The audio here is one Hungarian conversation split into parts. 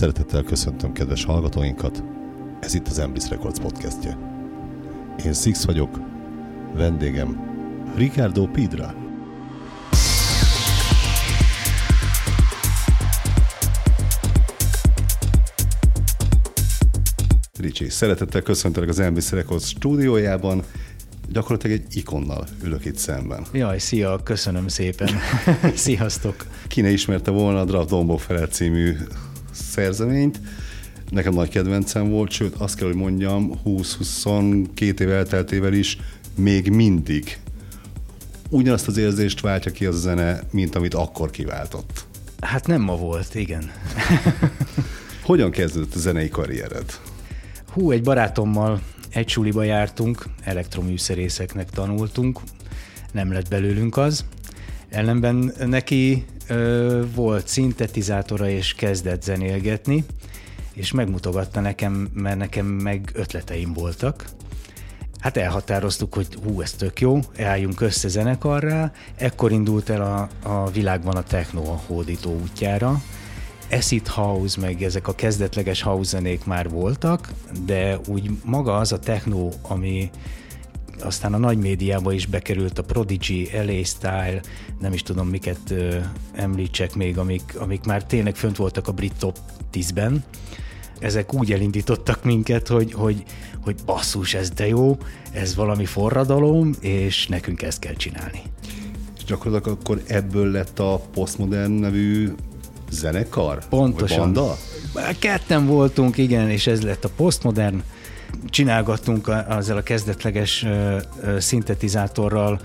Szeretettel köszöntöm kedves hallgatóinkat, ez itt az Emblis Records podcastje. Én Six vagyok, vendégem Ricardo Pidra. Ricsi, szeretettel köszöntelek az Emblis Records stúdiójában, gyakorlatilag egy ikonnal ülök itt szemben. Jaj, szia, köszönöm szépen. Sziasztok. Ki ne ismerte volna a Draft Dombo Feler című szerzeményt. Nekem nagy kedvencem volt, sőt azt kell, hogy mondjam, 20-22 év elteltével is még mindig ugyanazt az érzést váltja ki az a zene, mint amit akkor kiváltott. Hát nem ma volt, igen. Hogyan kezdődött a zenei karriered? Hú, egy barátommal egy suliba jártunk, elektroműszerészeknek tanultunk, nem lett belőlünk az. Ellenben neki volt szintetizátora és kezdett zenélgetni, és megmutogatta nekem, mert nekem meg ötleteim voltak. Hát elhatároztuk, hogy hú, ez tök jó, álljunk össze zenekarrá. Ekkor indult el a, a világban a techno a hódító útjára. Acid House, meg ezek a kezdetleges house zenék már voltak, de úgy maga az a techno, ami aztán a nagy médiába is bekerült a Prodigy, LA Style, nem is tudom miket ö, említsek még, amik, amik már tényleg fönt voltak a brit top 10-ben. Ezek úgy elindítottak minket, hogy, hogy, hogy basszus, ez de jó, ez valami forradalom, és nekünk ezt kell csinálni. És gyakorlatilag akkor ebből lett a Postmodern nevű zenekar? Pontosan. Ketten voltunk, igen, és ez lett a Postmodern csinálgattunk ezzel a kezdetleges szintetizátorral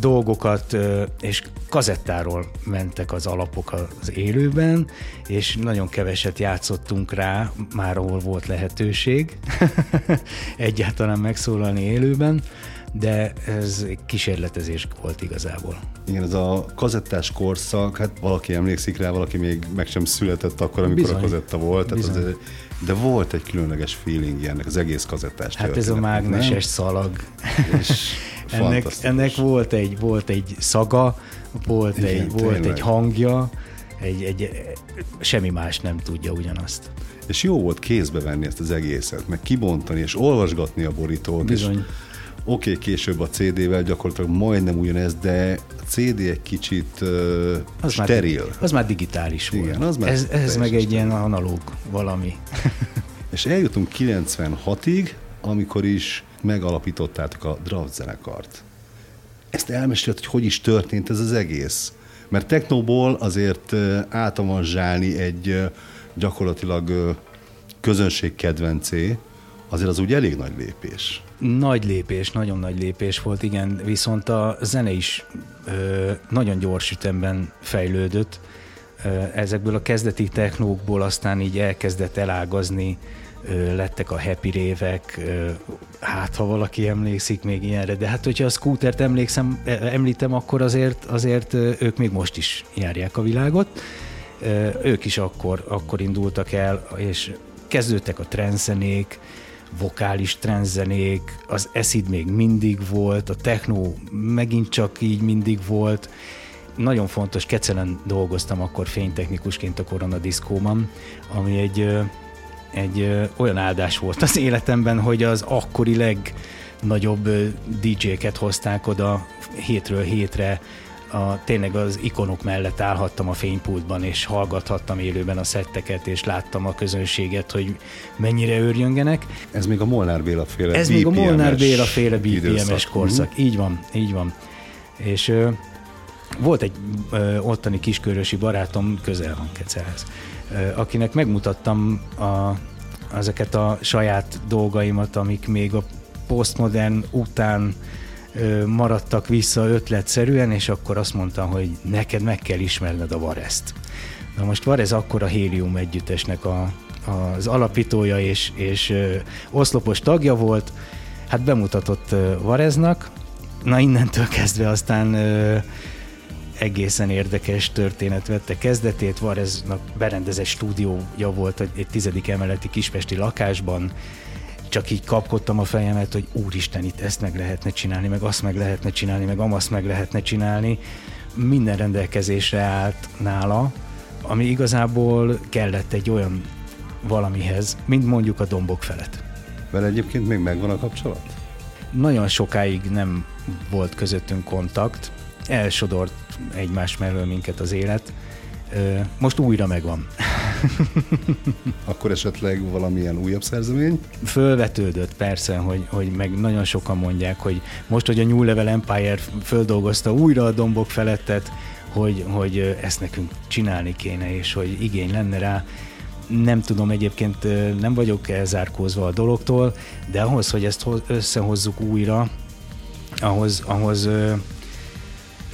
dolgokat, és kazettáról mentek az alapok az élőben, és nagyon keveset játszottunk rá, már ahol volt lehetőség egyáltalán megszólalni élőben, de ez kísérletezés volt igazából. Igen, ez a kazettás korszak, hát valaki emlékszik rá, valaki még meg sem született akkor, amikor Bizony. a kazetta volt. Tehát az, de volt egy különleges feeling ennek az egész kazettás Hát ez a mágneses nem? szalag. És ennek, ennek volt egy, volt egy szaga, volt, Igen, egy, volt egy hangja, egy, egy, semmi más nem tudja ugyanazt. És jó volt kézbe venni ezt az egészet, meg kibontani, és olvasgatni a borítót. Bizony. És Oké, okay, később a CD-vel gyakorlatilag majdnem ugyanez, de a CD egy kicsit uh, az steril. Már, az már digitális volt. Igen, az már ez, ez meg egy ilyen analóg valami. És eljutunk 96-ig, amikor is megalapítottátok a Draft zenekart. Ezt elmesélt, hogy hogy is történt ez az egész. Mert technóból azért átavanzsálni egy gyakorlatilag közönség kedvencé, azért az úgy elég nagy lépés. Nagy lépés, nagyon nagy lépés volt, igen, viszont a zene is ö, nagyon gyors ütemben fejlődött. Ö, ezekből a kezdeti technókból aztán így elkezdett elágazni, ö, lettek a happy révek, ö, hát ha valaki emlékszik még ilyenre, de hát hogyha a scootert emlékszem, e, említem, akkor azért, azért ők még most is járják a világot. Ö, ők is akkor, akkor indultak el, és kezdődtek a trendszenék, vokális trendzenék, az acid még mindig volt, a techno megint csak így mindig volt. Nagyon fontos, Kecelen dolgoztam akkor fénytechnikusként a Korona Diszkóban, ami egy, egy olyan áldás volt az életemben, hogy az akkori legnagyobb DJ-ket hozták oda hétről hétre, a, tényleg az ikonok mellett állhattam a fénypultban, és hallgathattam élőben a szetteket, és láttam a közönséget, hogy mennyire őrjöngenek. Ez még a Molnár Béla féle Ez még a Molnár Béla féle BPM-es korszak. Mm. Így van, így van. És ö, volt egy ö, ottani kiskörösi barátom, közel van Kecelhez, ö, akinek megmutattam a, ezeket a saját dolgaimat, amik még a postmodern után maradtak vissza ötletszerűen, és akkor azt mondtam, hogy neked meg kell ismerned a Varezt. Na most Varez akkor a Helium együttesnek a, az alapítója és, és oszlopos tagja volt, hát bemutatott Vareznak, na innentől kezdve aztán egészen érdekes történet vette kezdetét. Vareznak berendezett stúdiója volt egy tizedik emeleti kispesti lakásban, csak így kapkodtam a fejemet, hogy úristen, itt ezt meg lehetne csinálni, meg azt meg lehetne csinálni, meg amazt meg lehetne csinálni. Minden rendelkezésre állt nála, ami igazából kellett egy olyan valamihez, mint mondjuk a dombok felett. Vele egyébként még megvan a kapcsolat? Nagyon sokáig nem volt közöttünk kontakt, elsodort egymás mellől minket az élet, most újra megvan. Akkor esetleg valamilyen újabb szerzemény? Fölvetődött persze, hogy, hogy meg nagyon sokan mondják, hogy most, hogy a New Level Empire földolgozta újra a dombok felettet, hogy, hogy ezt nekünk csinálni kéne, és hogy igény lenne rá. Nem tudom, egyébként nem vagyok elzárkózva a dologtól, de ahhoz, hogy ezt összehozzuk újra, ahhoz, ahhoz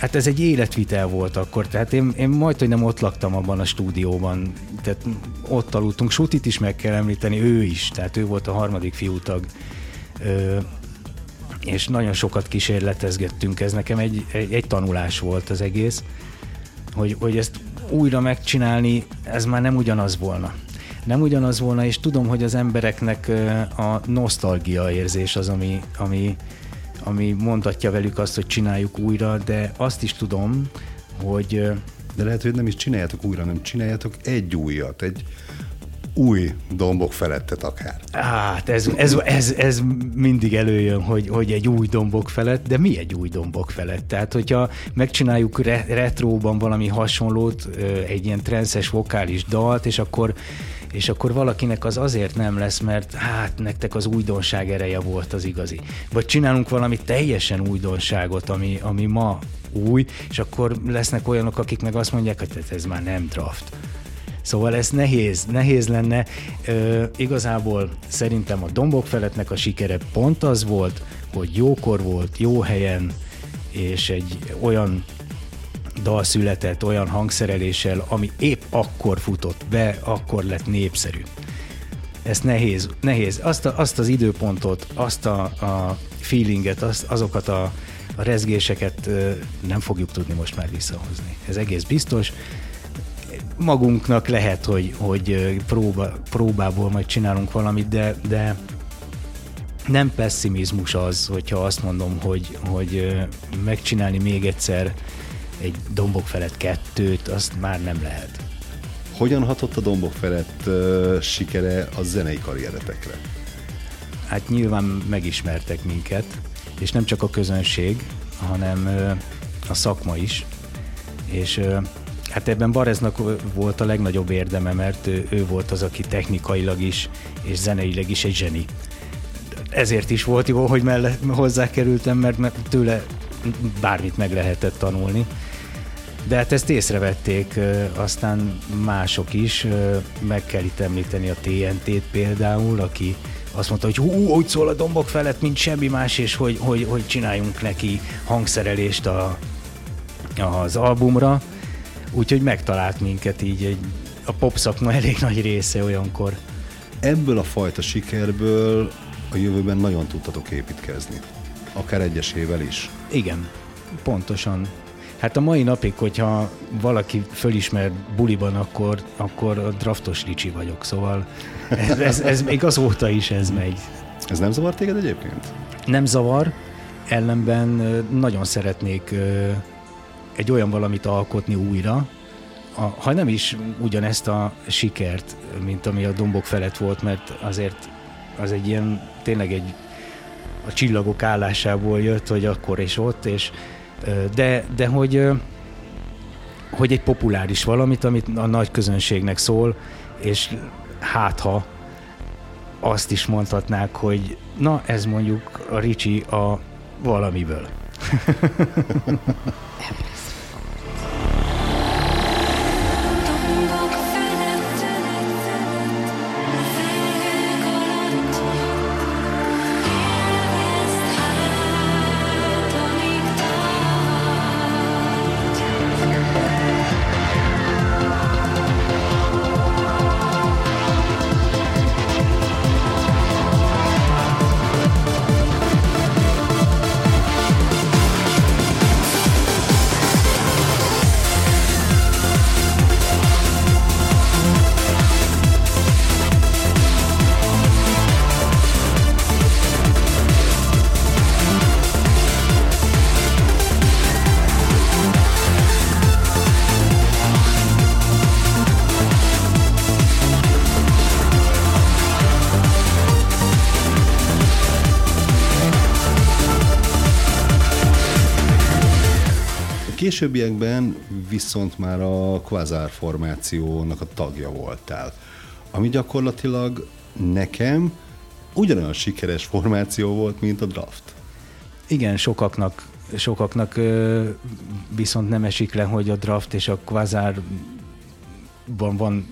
Hát ez egy életvitel volt akkor, tehát én, én majd, hogy nem ott laktam abban a stúdióban, tehát ott aludtunk, Sutit is meg kell említeni, ő is, tehát ő volt a harmadik fiútag, ö, és nagyon sokat kísérletezgettünk, ez nekem egy, egy, egy tanulás volt az egész, hogy, hogy ezt újra megcsinálni, ez már nem ugyanaz volna. Nem ugyanaz volna, és tudom, hogy az embereknek a nosztalgia érzés az, ami, ami ami mondatja velük azt, hogy csináljuk újra, de azt is tudom, hogy... De lehet, hogy nem is csináljátok újra, nem csináljátok egy újat, egy új dombok felettet akár. Hát ez, ez, ez, ez mindig előjön, hogy, hogy egy új dombok felett, de mi egy új dombok felett? Tehát, hogyha megcsináljuk re, retróban valami hasonlót, egy ilyen transzes vokális dalt, és akkor és akkor valakinek az azért nem lesz, mert hát nektek az újdonság ereje volt az igazi. Vagy csinálunk valami teljesen újdonságot, ami, ami ma új, és akkor lesznek olyanok, akik meg azt mondják, hogy ez már nem draft. Szóval ez nehéz, nehéz lenne. Ö, igazából szerintem a dombok feletnek a sikere pont az volt, hogy jókor volt, jó helyen, és egy olyan dal született olyan hangszereléssel, ami épp akkor futott be, akkor lett népszerű. Ez nehéz, nehéz. Azt, a, azt az időpontot, azt a, a feelinget, azt, azokat a, a rezgéseket nem fogjuk tudni most már visszahozni. Ez egész biztos. Magunknak lehet, hogy, hogy próba, próbából majd csinálunk valamit, de, de nem pessimizmus az, hogyha azt mondom, hogy, hogy megcsinálni még egyszer egy dombok felett kettőt, azt már nem lehet. Hogyan hatott a dombok felett uh, sikere a zenei karrieretekre? Hát nyilván megismertek minket, és nem csak a közönség, hanem uh, a szakma is, és uh, Hát ebben Bareznak volt a legnagyobb érdeme, mert ő, ő volt az, aki technikailag is és zeneileg is egy zseni. Ezért is volt jó, hogy mellett hozzá kerültem, mert tőle bármit meg lehetett tanulni. De hát ezt észrevették aztán mások is, meg kell itt említeni a TNT-t például, aki azt mondta, hogy hú, úgy szól a dombok felett, mint semmi más, és hogy, hogy, hogy csináljunk neki hangszerelést a, az albumra. Úgyhogy megtalált minket így egy, a pop szakma elég nagy része olyankor. Ebből a fajta sikerből a jövőben nagyon tudtatok építkezni. Akár egyesével is. Igen, pontosan. Hát a mai napig, hogyha valaki fölismer buliban, akkor, akkor a draftos licsi vagyok, szóval ez, ez, ez még azóta is ez megy. Ez nem zavar téged egyébként? Nem zavar, ellenben nagyon szeretnék egy olyan valamit alkotni újra, a, ha nem is ugyanezt a sikert, mint ami a dombok felett volt, mert azért az egy ilyen, tényleg egy a csillagok állásából jött, hogy akkor és ott, és de, de hogy, hogy egy populáris valamit, amit a nagy közönségnek szól, és hát ha azt is mondhatnák, hogy na ez mondjuk a Ricsi a valamiből. Későbbiekben viszont már a Quasar formációnak a tagja voltál, ami gyakorlatilag nekem ugyanolyan sikeres formáció volt, mint a draft. Igen, sokaknak, sokaknak viszont nem esik le, hogy a draft és a Quasar van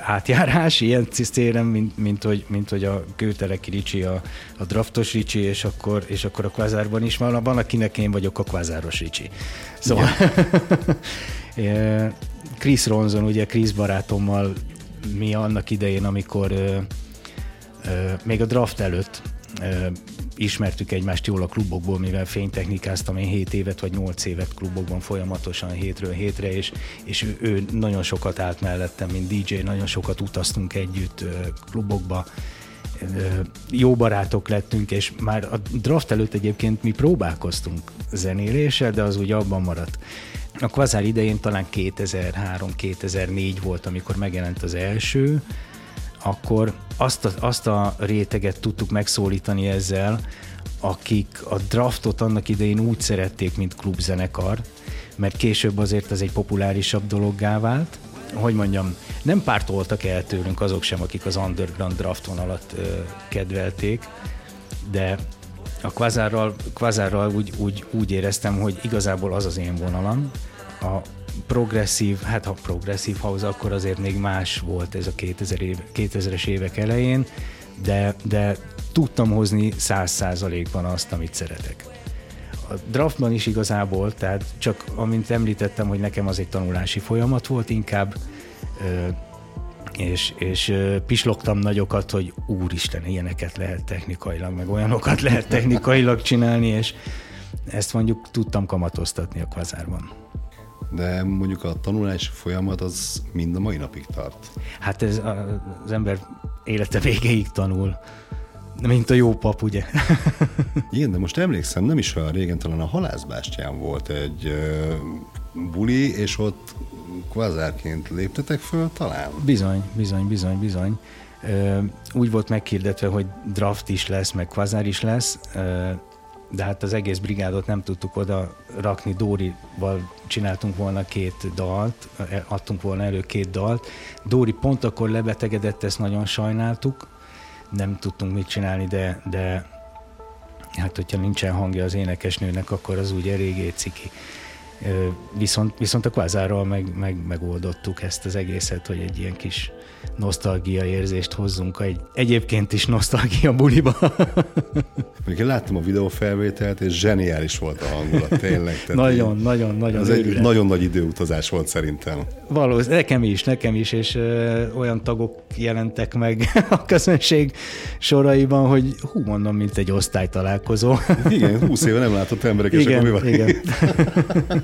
átjárás ilyen téren, mint, mint, hogy, mint hogy a kőtereki Ricsi, a, a draftos Ricsi, és akkor, és akkor a kvázárban is van, van, akinek én vagyok a kvázáros Ricsi. Szóval Chris Ronson, ugye Chris barátommal mi annak idején, amikor még a draft előtt ismertük egymást jól a klubokból, mivel fénytechnikáztam én 7 évet vagy 8 évet klubokban folyamatosan hétről hétre, és, és ő, ő nagyon sokat állt mellettem, mint DJ, nagyon sokat utaztunk együtt klubokba, jó barátok lettünk, és már a draft előtt egyébként mi próbálkoztunk zenéléssel, de az úgy abban maradt. A Quasar idején talán 2003-2004 volt, amikor megjelent az első, akkor azt a, azt a réteget tudtuk megszólítani ezzel, akik a draftot annak idején úgy szerették, mint klubzenekar, mert később azért az egy populárisabb dologgá vált. Hogy mondjam, nem pártoltak el tőlünk azok sem, akik az underground draft vonalat ö, kedvelték, de a Quasarral, Quasarral úgy, úgy, úgy éreztem, hogy igazából az az én vonalam. A progresszív, hát ha progresszív house, akkor azért még más volt ez a 2000 éve, 2000-es évek elején, de, de tudtam hozni száz százalékban azt, amit szeretek. A draftban is igazából, tehát csak amint említettem, hogy nekem az egy tanulási folyamat volt inkább, és, és pislogtam nagyokat, hogy úristen, ilyeneket lehet technikailag, meg olyanokat lehet technikailag csinálni, és ezt mondjuk tudtam kamatoztatni a kvazárban de mondjuk a tanulási folyamat az mind a mai napig tart. Hát ez az ember élete végéig tanul. Mint a jó pap, ugye? Igen, de most emlékszem, nem is olyan régen, talán a halászbástyán volt egy uh, buli, és ott kvazárként léptetek föl talán? Bizony, bizony, bizony, bizony. Uh, úgy volt meghirdetve, hogy draft is lesz, meg kvazár is lesz. Uh, de hát az egész brigádot nem tudtuk oda rakni, Dórival csináltunk volna két dalt, adtunk volna elő két dalt. Dóri pont akkor lebetegedett, ezt nagyon sajnáltuk, nem tudtunk mit csinálni, de, de hát hogyha nincsen hangja az énekesnőnek, akkor az úgy eléggé ciki. Viszont, viszont a kvázárral meg, meg, megoldottuk ezt az egészet, hogy egy ilyen kis nosztalgia érzést hozzunk egy egyébként is nosztalgia buliba. Még én láttam a videófelvételt, és zseniális volt a hangulat, tényleg. Tehát nagyon, így, nagyon, nagyon. Ez egy nagyon nagy időutazás volt szerintem. Valószínűleg, nekem is, nekem is, és ö, olyan tagok jelentek meg a közönség soraiban, hogy hú, mondom, mint egy osztálytalálkozó. Igen, húsz éve nem látott emberek, és igen, akkor mi van? Igen.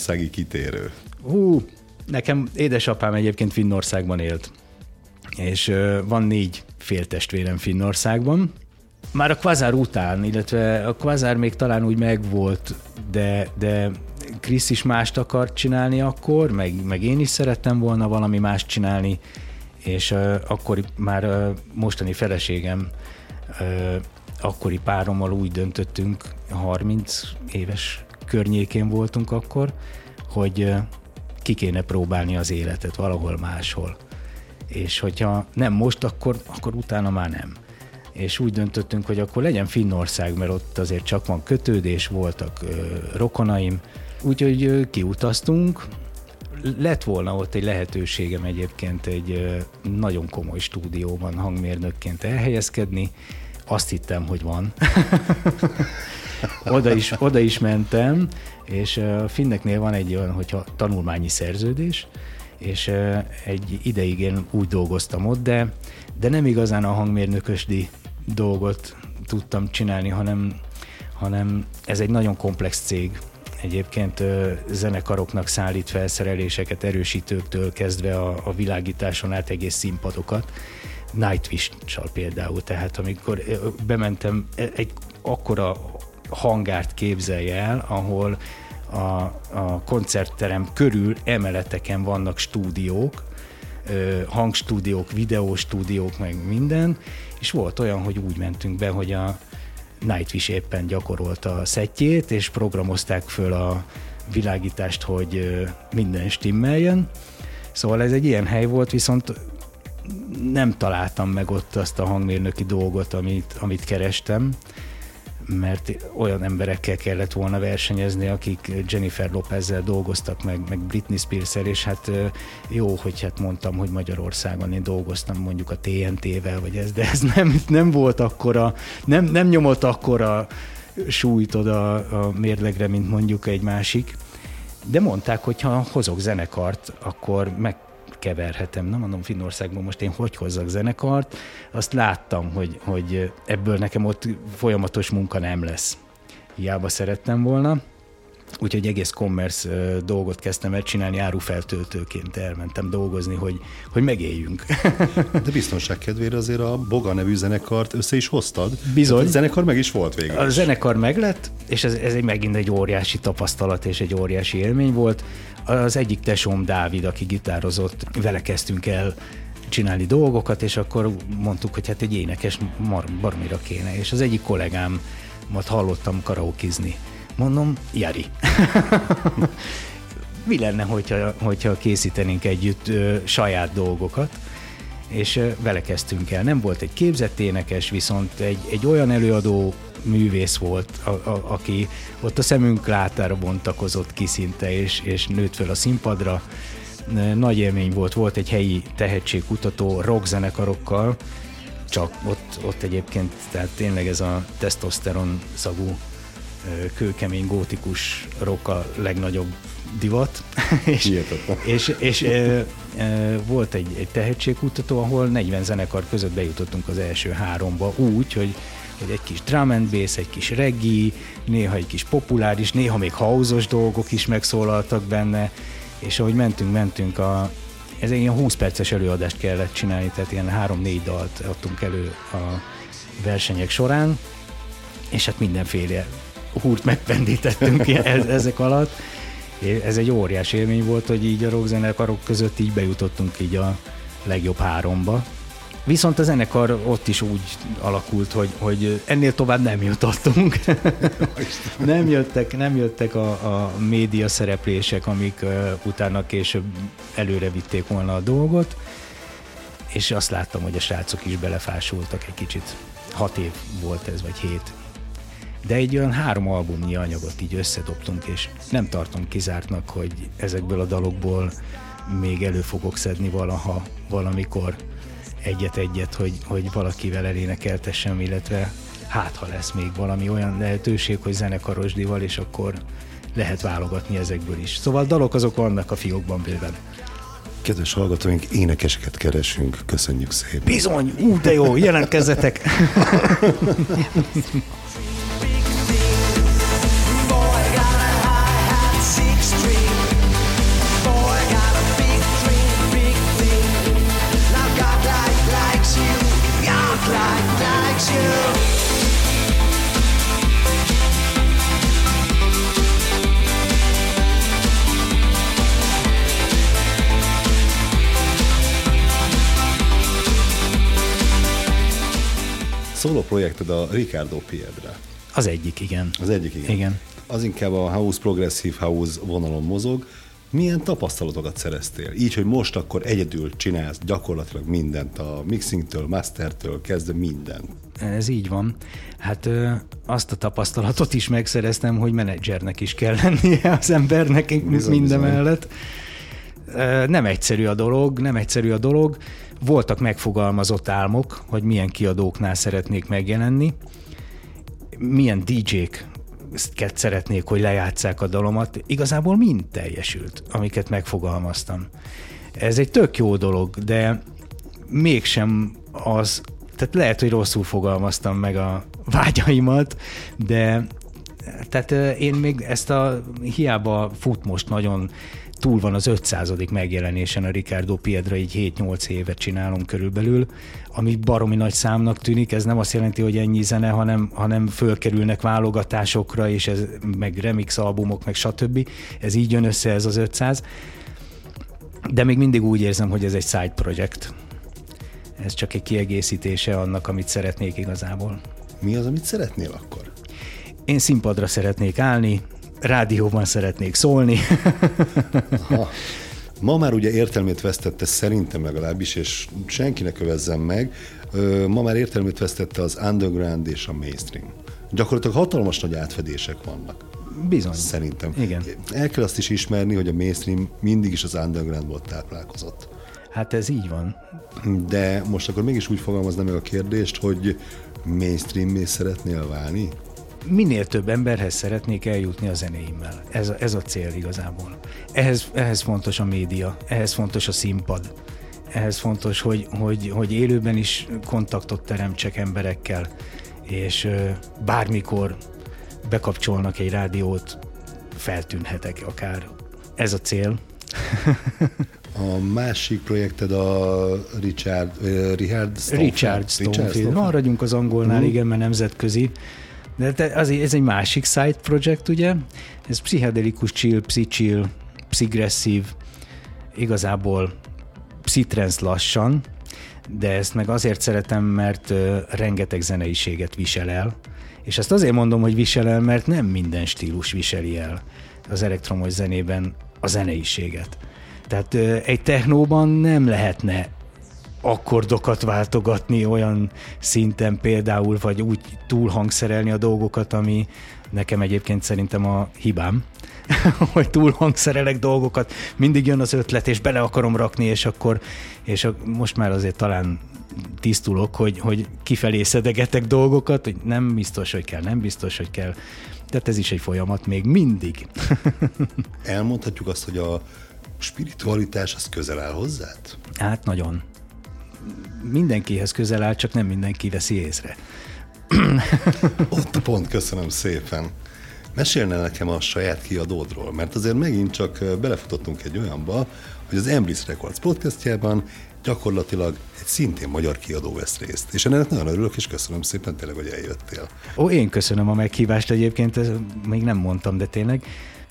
finnországi kitérő? Hú, nekem édesapám egyébként Finnországban élt, és van négy féltestvérem Finnországban. Már a Kvazár után, illetve a Kvazár még talán úgy megvolt, de, de Krisz is mást akart csinálni akkor, meg, meg én is szerettem volna valami mást csinálni, és uh, akkor már uh, mostani feleségem uh, akkori párommal úgy döntöttünk, 30 éves környékén voltunk akkor, hogy ki kéne próbálni az életet valahol máshol. És hogyha nem most, akkor, akkor utána már nem. És úgy döntöttünk, hogy akkor legyen Finnország, mert ott azért csak van kötődés, voltak ö, rokonaim, úgyhogy ö, kiutaztunk, lett volna ott egy lehetőségem egyébként egy nagyon komoly stúdióban hangmérnökként elhelyezkedni, azt hittem, hogy van. oda, is, oda is mentem, és a finneknél van egy olyan, hogyha tanulmányi szerződés, és egy ideig én úgy dolgoztam ott, de, de nem igazán a hangmérnökösdi dolgot tudtam csinálni, hanem, hanem ez egy nagyon komplex cég. Egyébként zenekaroknak szállít felszereléseket, erősítőktől kezdve a, a világításon át egész színpadokat. Nightwish-sal például, tehát amikor bementem, e, egy akkora hangárt képzelje el, ahol a, a koncertterem körül emeleteken vannak stúdiók, hangstúdiók, videóstúdiók, meg minden, és volt olyan, hogy úgy mentünk be, hogy a Nightwish éppen gyakorolta a szettjét, és programozták föl a világítást, hogy minden stimmeljen. Szóval ez egy ilyen hely volt, viszont nem találtam meg ott azt a hangmérnöki dolgot, amit, amit kerestem mert olyan emberekkel kellett volna versenyezni, akik Jennifer Lopezzel dolgoztak, meg, meg Britney spears és hát jó, hogy hát mondtam, hogy Magyarországon én dolgoztam mondjuk a TNT-vel, vagy ez, de ez nem, nem volt akkora, nem, nem nyomott akkora súlyt oda a mérlegre, mint mondjuk egy másik. De mondták, hogy ha hozok zenekart, akkor meg keverhetem. Nem mondom Finnországban most én hogy hozzak zenekart, azt láttam, hogy, hogy ebből nekem ott folyamatos munka nem lesz. Hiába szerettem volna. Úgyhogy egész commerce dolgot kezdtem el csinálni árufeltöltőként, elmentem dolgozni, hogy, hogy megéljünk. De biztonság kedvére azért a Boga nevű zenekart össze is hoztad. Bizony. a zenekar meg is volt végül. A zenekar meglett, és ez, ez egy megint egy óriási tapasztalat és egy óriási élmény volt. Az egyik tesóm Dávid, aki gitározott, vele kezdtünk el csinálni dolgokat, és akkor mondtuk, hogy hát egy énekes baromira kéne. És az egyik kollégám hallottam karaokizni. Mondom, Jari. Mi lenne, hogyha, hogyha készítenénk együtt ö, saját dolgokat? És ö, vele kezdtünk el. Nem volt egy képzett énekes, viszont egy, egy olyan előadó művész volt, a, a, aki ott a szemünk látára bontakozott ki szinte, és, és nőtt fel a színpadra. Nagy élmény volt, volt egy helyi tehetségkutató rockzenekarokkal, csak ott, ott egyébként, tehát tényleg ez a testoszteron szagú kőkemény gótikus rock a legnagyobb divat. és, és, és e, e, volt egy, egy tehetségkutató, ahol 40 zenekar között bejutottunk az első háromba. Úgy, hogy hogy egy kis drum and bass, egy kis reggae, néha egy kis populáris, néha még hauzos dolgok is megszólaltak benne, és ahogy mentünk, mentünk, a, ez egy ilyen 20 perces előadást kellett csinálni, tehát ilyen 3-4 dalt adtunk elő a versenyek során, és hát mindenféle húrt megpendítettünk ezek alatt. Ez egy óriás élmény volt, hogy így a rockzenekarok között így bejutottunk így a legjobb háromba. Viszont a zenekar ott is úgy alakult, hogy, hogy ennél tovább nem jutottunk. nem jöttek, nem jöttek a, a média szereplések, amik uh, utána később előre vitték volna a dolgot, és azt láttam, hogy a srácok is belefásultak egy kicsit. Hat év volt ez, vagy hét. De egy olyan három albumnyi anyagot így összedobtunk, és nem tartom kizártnak, hogy ezekből a dalokból még elő fogok szedni valaha, valamikor egyet-egyet, hogy, hogy valakivel elénekeltessem, illetve hát ha lesz még valami olyan lehetőség, hogy zenekarosdival, és akkor lehet válogatni ezekből is. Szóval dalok azok vannak a fiókban bőven. Kedves hallgatóink, énekeseket keresünk, köszönjük szépen. Bizony, ú, de jó, jelentkezzetek! Szóló projekted a Ricardo Piedra. Az egyik, igen. Az egyik, igen. igen. Az inkább a house, progressive house vonalon mozog. Milyen tapasztalatokat szereztél? Így, hogy most akkor egyedül csinálsz gyakorlatilag mindent, a mixingtől, mastertől kezdve minden. Ez így van. Hát ö, azt a tapasztalatot is megszereztem, hogy menedzsernek is kell lennie az embernek bizony, mindemellett. Bizony. Nem egyszerű a dolog, nem egyszerű a dolog voltak megfogalmazott álmok, hogy milyen kiadóknál szeretnék megjelenni, milyen DJ-k szeretnék, hogy lejátszák a dalomat. Igazából mind teljesült, amiket megfogalmaztam. Ez egy tök jó dolog, de mégsem az, tehát lehet, hogy rosszul fogalmaztam meg a vágyaimat, de tehát én még ezt a hiába fut most nagyon túl van az 500. megjelenésen a Ricardo Piedra, így 7-8 évet csinálunk körülbelül, ami baromi nagy számnak tűnik, ez nem azt jelenti, hogy ennyi zene, hanem, hanem fölkerülnek válogatásokra, és ez meg remix albumok, meg stb. Ez így jön össze ez az 500. De még mindig úgy érzem, hogy ez egy side project. Ez csak egy kiegészítése annak, amit szeretnék igazából. Mi az, amit szeretnél akkor? Én színpadra szeretnék állni, rádióban szeretnék szólni. Aha. Ma már ugye értelmét vesztette szerintem legalábbis, és senkinek kövezzem meg, ma már értelmét vesztette az underground és a mainstream. Gyakorlatilag hatalmas nagy átfedések vannak. Bizony. Szerintem. Igen. El kell azt is ismerni, hogy a mainstream mindig is az undergroundból táplálkozott. Hát ez így van. De most akkor mégis úgy fogalmaznám meg a kérdést, hogy mainstream szeretnél válni? Minél több emberhez szeretnék eljutni a zenéimmel. Ez a, ez a cél igazából. Ehhez, ehhez fontos a média, ehhez fontos a színpad, ehhez fontos, hogy, hogy, hogy élőben is kontaktot teremtsek emberekkel, és bármikor bekapcsolnak egy rádiót, feltűnhetek akár. Ez a cél. A másik projekted a Richard, uh, Richard Stonefield. Richard Stonefield. Richard Maradjunk az angolnál, uh-huh. igen, mert nemzetközi. De az, ez egy másik side project, ugye? Ez pszichedelikus chill, pszichill, pszigresszív, igazából pszitrance lassan, de ezt meg azért szeretem, mert rengeteg zeneiséget visel el, és ezt azért mondom, hogy visel el, mert nem minden stílus viseli el az elektromos zenében a zeneiséget. Tehát egy technóban nem lehetne akkordokat váltogatni olyan szinten például, vagy úgy túlhangszerelni a dolgokat, ami nekem egyébként szerintem a hibám, hogy túlhangszerelek dolgokat, mindig jön az ötlet, és bele akarom rakni, és akkor, és a, most már azért talán tisztulok, hogy, hogy kifelé szedegetek dolgokat, hogy nem biztos, hogy kell, nem biztos, hogy kell. Tehát ez is egy folyamat még mindig. Elmondhatjuk azt, hogy a spiritualitás az közel áll hozzád? Hát nagyon mindenkihez közel áll, csak nem mindenki veszi észre. Ott a pont, köszönöm szépen. Mesélne nekem a saját kiadódról, mert azért megint csak belefutottunk egy olyanba, hogy az Emblis Records podcastjában gyakorlatilag egy szintén magyar kiadó vesz részt. És ennek nagyon örülök, és köszönöm szépen tényleg, hogy eljöttél. Ó, én köszönöm a meghívást egyébként, ezt még nem mondtam, de tényleg.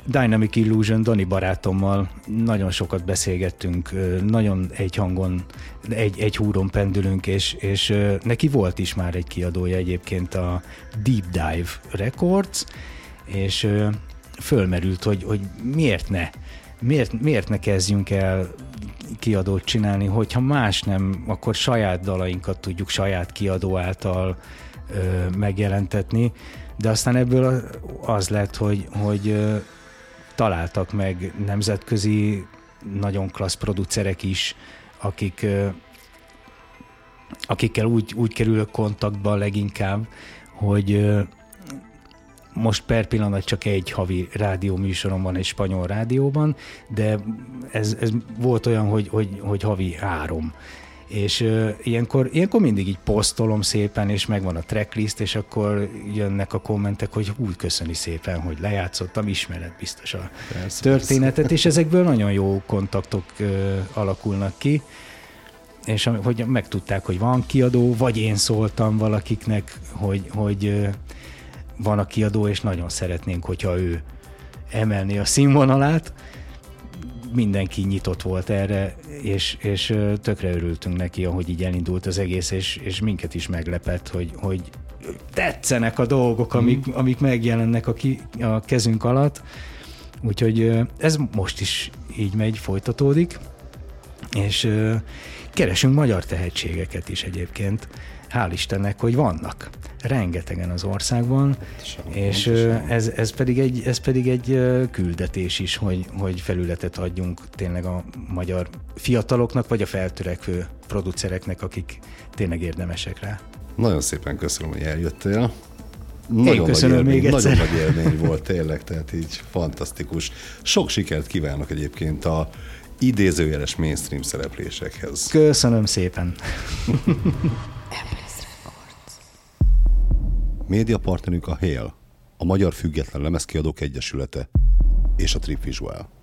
Dynamic Illusion, Dani barátommal nagyon sokat beszélgettünk, nagyon egy hangon, egy, egy húron pendülünk, és, és neki volt is már egy kiadója egyébként a Deep Dive Records, és fölmerült, hogy, hogy miért ne? Miért, miért ne kezdjünk el kiadót csinálni, hogyha más nem, akkor saját dalainkat tudjuk saját kiadó által ö, megjelentetni, de aztán ebből az lett, hogy, hogy találtak meg nemzetközi, nagyon klassz producerek is, akik, akikkel úgy, úgy kerülök kontaktba leginkább, hogy most per pillanat csak egy havi rádió műsorom van egy spanyol rádióban, de ez, ez volt olyan, hogy, hogy, hogy havi három és uh, ilyenkor, ilyenkor mindig így posztolom szépen, és megvan a tracklist, és akkor jönnek a kommentek, hogy úgy köszöni szépen, hogy lejátszottam, ismered biztos a persze, történetet, persze. és ezekből nagyon jó kontaktok uh, alakulnak ki, és hogy megtudták, hogy van kiadó, vagy én szóltam valakiknek, hogy, hogy van a kiadó, és nagyon szeretnénk, hogyha ő emelni a színvonalát, mindenki nyitott volt erre, és, és tökre örültünk neki, ahogy így elindult az egész, és, és minket is meglepett, hogy, hogy tetszenek a dolgok, amik, mm. amik megjelennek a, ki, a kezünk alatt. Úgyhogy ez most is így megy, folytatódik, és keresünk magyar tehetségeket is egyébként. Hál' Istennek, hogy vannak rengetegen az országban, Sem, és ez, ez, pedig egy, ez pedig egy küldetés is, hogy, hogy felületet adjunk tényleg a magyar fiataloknak, vagy a feltörekvő producereknek, akik tényleg érdemesek rá. Nagyon szépen köszönöm, hogy eljöttél. Nagyon Én köszönöm nagy élmény, még egyszer. Nagyon nagy élmény volt tényleg, tehát így fantasztikus. Sok sikert kívánok egyébként a idézőjeles mainstream szereplésekhez. Köszönöm szépen. Média partnerünk a Hail, a Magyar Független Lemezkiadók Egyesülete és a Trip Visual.